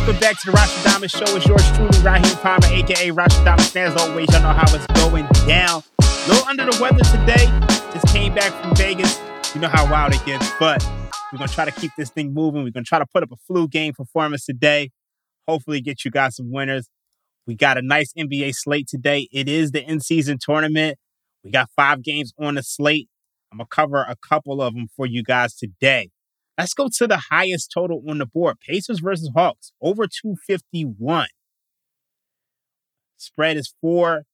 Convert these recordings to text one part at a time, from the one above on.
Welcome back to the Rashadamas Show. It's yours truly, Raheem Palmer, aka Rashadamas. As always, y'all know how it's going down. A little under the weather today. Just came back from Vegas. You know how wild it gets, but we're gonna try to keep this thing moving. We're gonna try to put up a flu game performance today. Hopefully, get you guys some winners. We got a nice NBA slate today. It is the in-season tournament. We got five games on the slate. I'm gonna cover a couple of them for you guys today. Let's go to the highest total on the board. Pacers versus Hawks, over 251. Spread is four.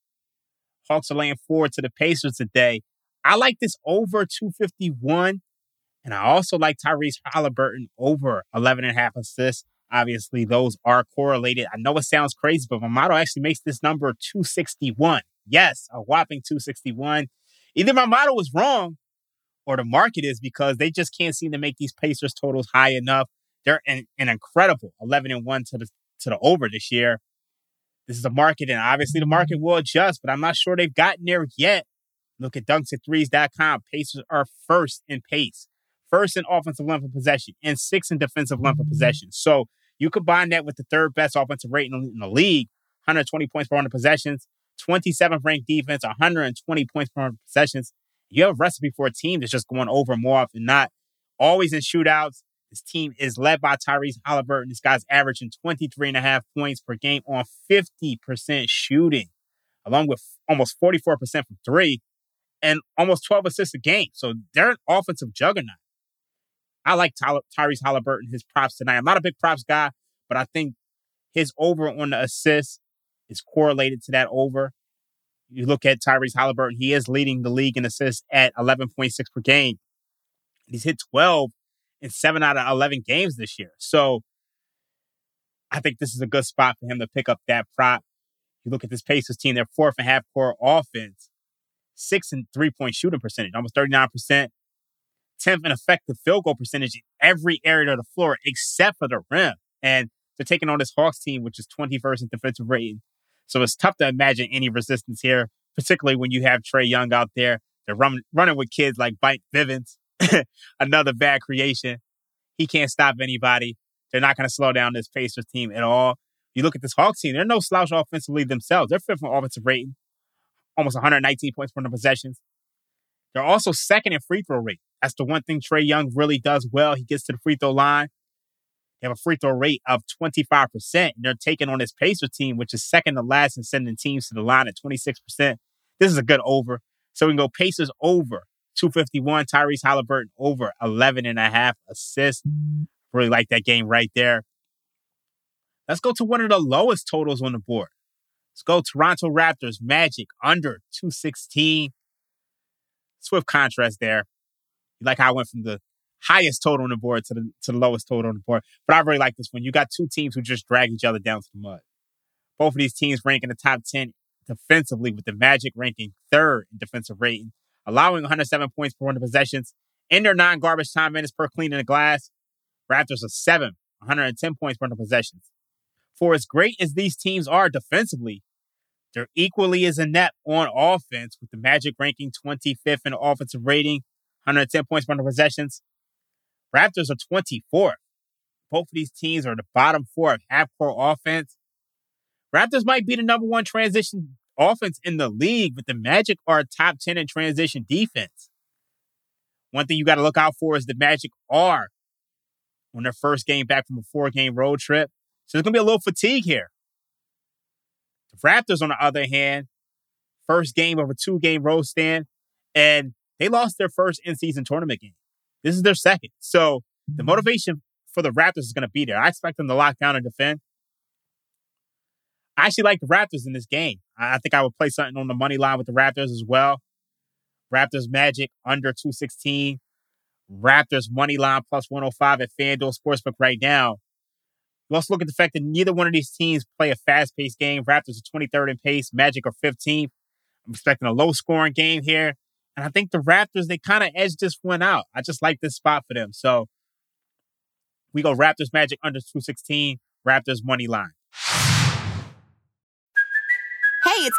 Hawks are laying four to the Pacers today. I like this over 251. And I also like Tyrese Halliburton over 11 and a half assists. Obviously, those are correlated. I know it sounds crazy, but my model actually makes this number 261. Yes, a whopping 261. Either my model was wrong or the market is because they just can't seem to make these Pacers totals high enough. They're an, an incredible 11 and 1 to the to the over this year. This is a market, and obviously the market will adjust, but I'm not sure they've gotten there yet. Look at dunksandthrees.com. Pacers are first in pace, first in offensive length of possession, and sixth in defensive length of mm-hmm. possession. So you combine that with the third best offensive rating in the league, 120 points per 100 possessions, 27th ranked defense, 120 points per 100 possessions you have a recipe for a team that's just going over more often not. Always in shootouts. This team is led by Tyrese Halliburton. This guy's averaging 23 and a half points per game on 50% shooting, along with almost 44% from three and almost 12 assists a game. So they're an offensive juggernaut. I like Ty- Tyrese Halliburton, his props tonight. I'm not a big props guy, but I think his over on the assists is correlated to that over. You look at Tyrese Halliburton, he is leading the league in assists at 11.6 per game. He's hit 12 in seven out of 11 games this year. So I think this is a good spot for him to pick up that prop. You look at this Pacers team, they're fourth and half core offense, six and three point shooting percentage, almost 39%, 10th in effective field goal percentage in every area of the floor except for the rim. And they're taking on this Hawks team, which is 21st in defensive rating, so it's tough to imagine any resistance here, particularly when you have Trae Young out there. They're run, running with kids like Mike Bivens, another bad creation. He can't stop anybody. They're not going to slow down this Pacers team at all. You look at this Hawks team, they're no slouch offensively themselves. They're fifth in offensive rating, almost 119 points per the possessions. They're also second in free throw rate. That's the one thing Trae Young really does well. He gets to the free throw line. They have a free throw rate of 25%. And they're taking on this Pacers team, which is second to last in sending teams to the line at 26%. This is a good over. So we can go Pacers over 251. Tyrese Halliburton over 11 and a half assists. Really like that game right there. Let's go to one of the lowest totals on the board. Let's go Toronto Raptors Magic under 216. Swift contrast there. You like how I went from the highest total on the board to the to the lowest total on the board. But I really like this one. You got two teams who just drag each other down to the mud. Both of these teams rank in the top 10 defensively, with the Magic ranking third in defensive rating, allowing 107 points per 100 possessions in their non garbage time minutes per Cleaning the Glass. Raptors are seventh, 110 points per 100 possessions. For as great as these teams are defensively, they're equally as inept on offense, with the Magic ranking 25th in offensive rating, 110 points per 100 possessions. Raptors are 24th. Both of these teams are the bottom four of half court offense. Raptors might be the number one transition offense in the league, but the Magic are top 10 in transition defense. One thing you got to look out for is the Magic are on their first game back from a four game road trip. So there's going to be a little fatigue here. The Raptors, on the other hand, first game of a two game road stand, and they lost their first in season tournament game. This is their second. So the mm-hmm. motivation for the Raptors is going to be there. I expect them to lock down and defend. I actually like the Raptors in this game. I think I would play something on the money line with the Raptors as well. Raptors Magic under 216. Raptors money line plus 105 at FanDuel Sportsbook right now. You also look at the fact that neither one of these teams play a fast paced game. Raptors are 23rd in pace, Magic are 15th. I'm expecting a low scoring game here. And I think the Raptors, they kind of edged this one out. I just like this spot for them. So we go Raptors Magic under 216, Raptors money line.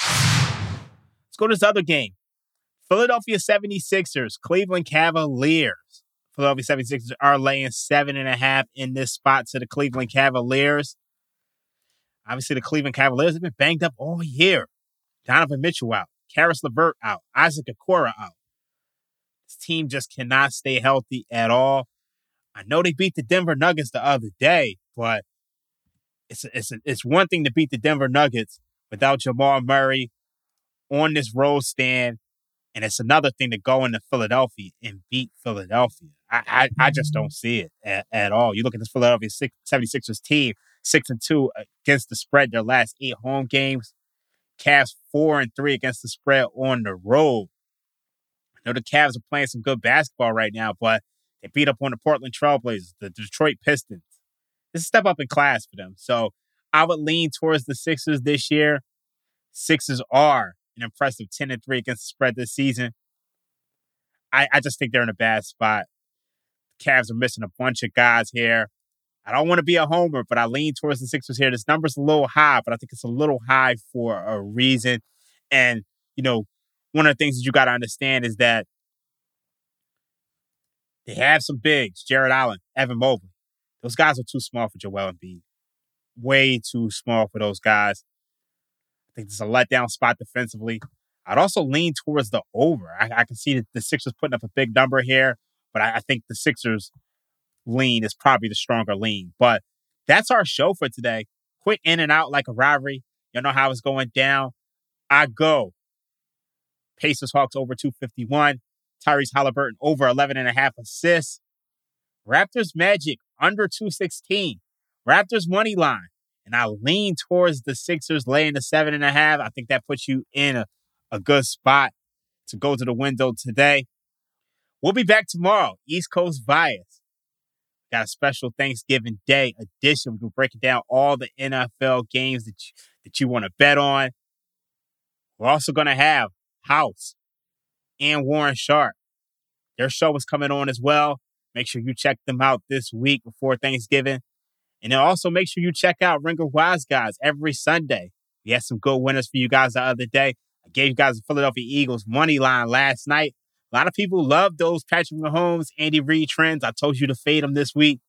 Let's go to this other game. Philadelphia 76ers, Cleveland Cavaliers. Philadelphia 76ers are laying seven and a half in this spot to the Cleveland Cavaliers. Obviously, the Cleveland Cavaliers have been banged up all year. Donovan Mitchell out, Caris LeVert out, Isaac Okoro out. This team just cannot stay healthy at all. I know they beat the Denver Nuggets the other day, but it's it's it's one thing to beat the Denver Nuggets without Jamal Murray on this road stand. And it's another thing to go into Philadelphia and beat Philadelphia. I, I, I just mm-hmm. don't see it at, at, all. You look at this Philadelphia 76ers team, six and two against the spread their last eight home games. Cavs four and three against the spread on the road. I know the Cavs are playing some good basketball right now, but they beat up on the Portland Trailblazers, the Detroit Pistons. This is a step up in class for them. So I would lean towards the Sixers this year. Sixers are an impressive 10 and 3 against the spread this season. I, I just think they're in a bad spot. The Cavs are missing a bunch of guys here. I don't want to be a homer, but I lean towards the Sixers here. This number's a little high, but I think it's a little high for a reason. And, you know, one of the things that you got to understand is that they have some bigs, Jarrett Allen, Evan Mobley. Those guys are too small for Joel Embiid way too small for those guys. I think it's a letdown spot defensively. I'd also lean towards the over. I, I can see that the Sixers putting up a big number here, but I, I think the Sixers lean is probably the stronger lean. But that's our show for today. quick in and out like a rivalry. You know how it's going down. I go. Pacers Hawks over 251. Tyrese Halliburton over 11 and a half assists. Raptors Magic under 216. Raptors money line. And I lean towards the Sixers laying the seven and a half. I think that puts you in a, a good spot to go to the window today. We'll be back tomorrow. East Coast Bias. Got a special Thanksgiving Day edition. We're breaking down all the NFL games that you, that you want to bet on. We're also going to have House and Warren Sharp. Their show is coming on as well. Make sure you check them out this week before Thanksgiving. And also make sure you check out Ringer Wise Guys every Sunday. We had some good winners for you guys the other day. I gave you guys the Philadelphia Eagles money line last night. A lot of people love those Patrick Mahomes, Andy Reid trends. I told you to fade them this week.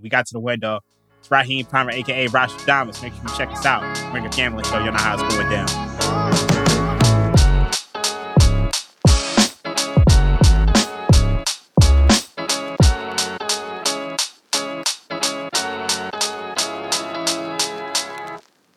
We got to the window. It's Raheem Palmer, aka Rashadamas. Make sure you check us out. Ringer Gambling Show. You know how it's going down.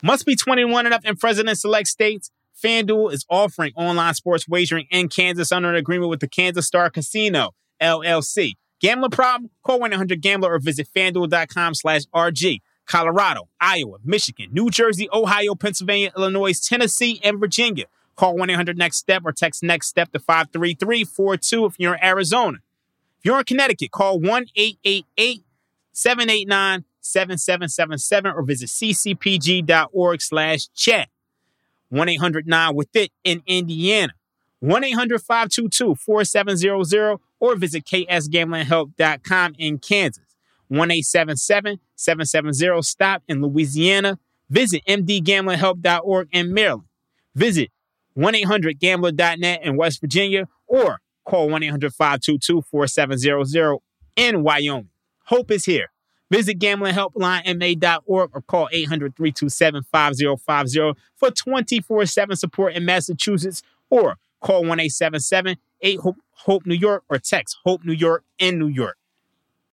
Must be 21 and up in President Select States. FanDuel is offering online sports wagering in Kansas under an agreement with the Kansas Star Casino, LLC. Gambling problem? Call 1-800-GAMBLER or visit FanDuel.com slash RG. Colorado, Iowa, Michigan, New Jersey, Ohio, Pennsylvania, Illinois, Tennessee, and Virginia. Call 1-800-NEXT-STEP or text NEXT STEP to 53342 if you're in Arizona. If you're in Connecticut, call 1-888-789-7777 or visit ccpg.org slash chat. 1-800-9-WITH-IT in Indiana. 1-800-522-4700 or visit ksgamblinghelp.com in Kansas. 1-877-770-STOP in Louisiana. Visit mdgamblinghelp.org in Maryland. Visit 1-800-GAMBLER.net in West Virginia or call 1-800-522-4700 in Wyoming. Hope is here. Visit gamblinghelplinema.org or call 800-327-5050 for 24-7 support in Massachusetts or call 1-877-8-HOPE-NEW YORK or text HOPE New York in New York.